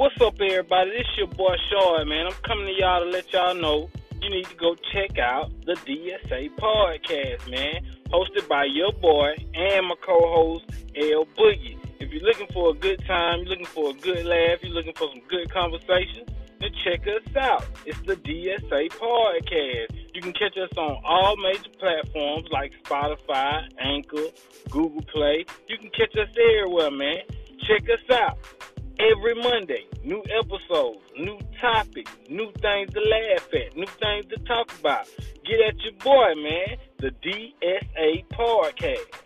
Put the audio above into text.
What's up, everybody? This your boy Shard, man. I'm coming to y'all to let y'all know you need to go check out the DSA podcast, man. Hosted by your boy and my co-host L Boogie. If you're looking for a good time, you're looking for a good laugh, you're looking for some good conversation, then check us out. It's the DSA podcast. You can catch us on all major platforms like Spotify, Anchor, Google Play. You can catch us everywhere, man. Check us out every Monday. New episodes, new topics, new things to laugh at, new things to talk about. Get at your boy, man. The DSA Podcast.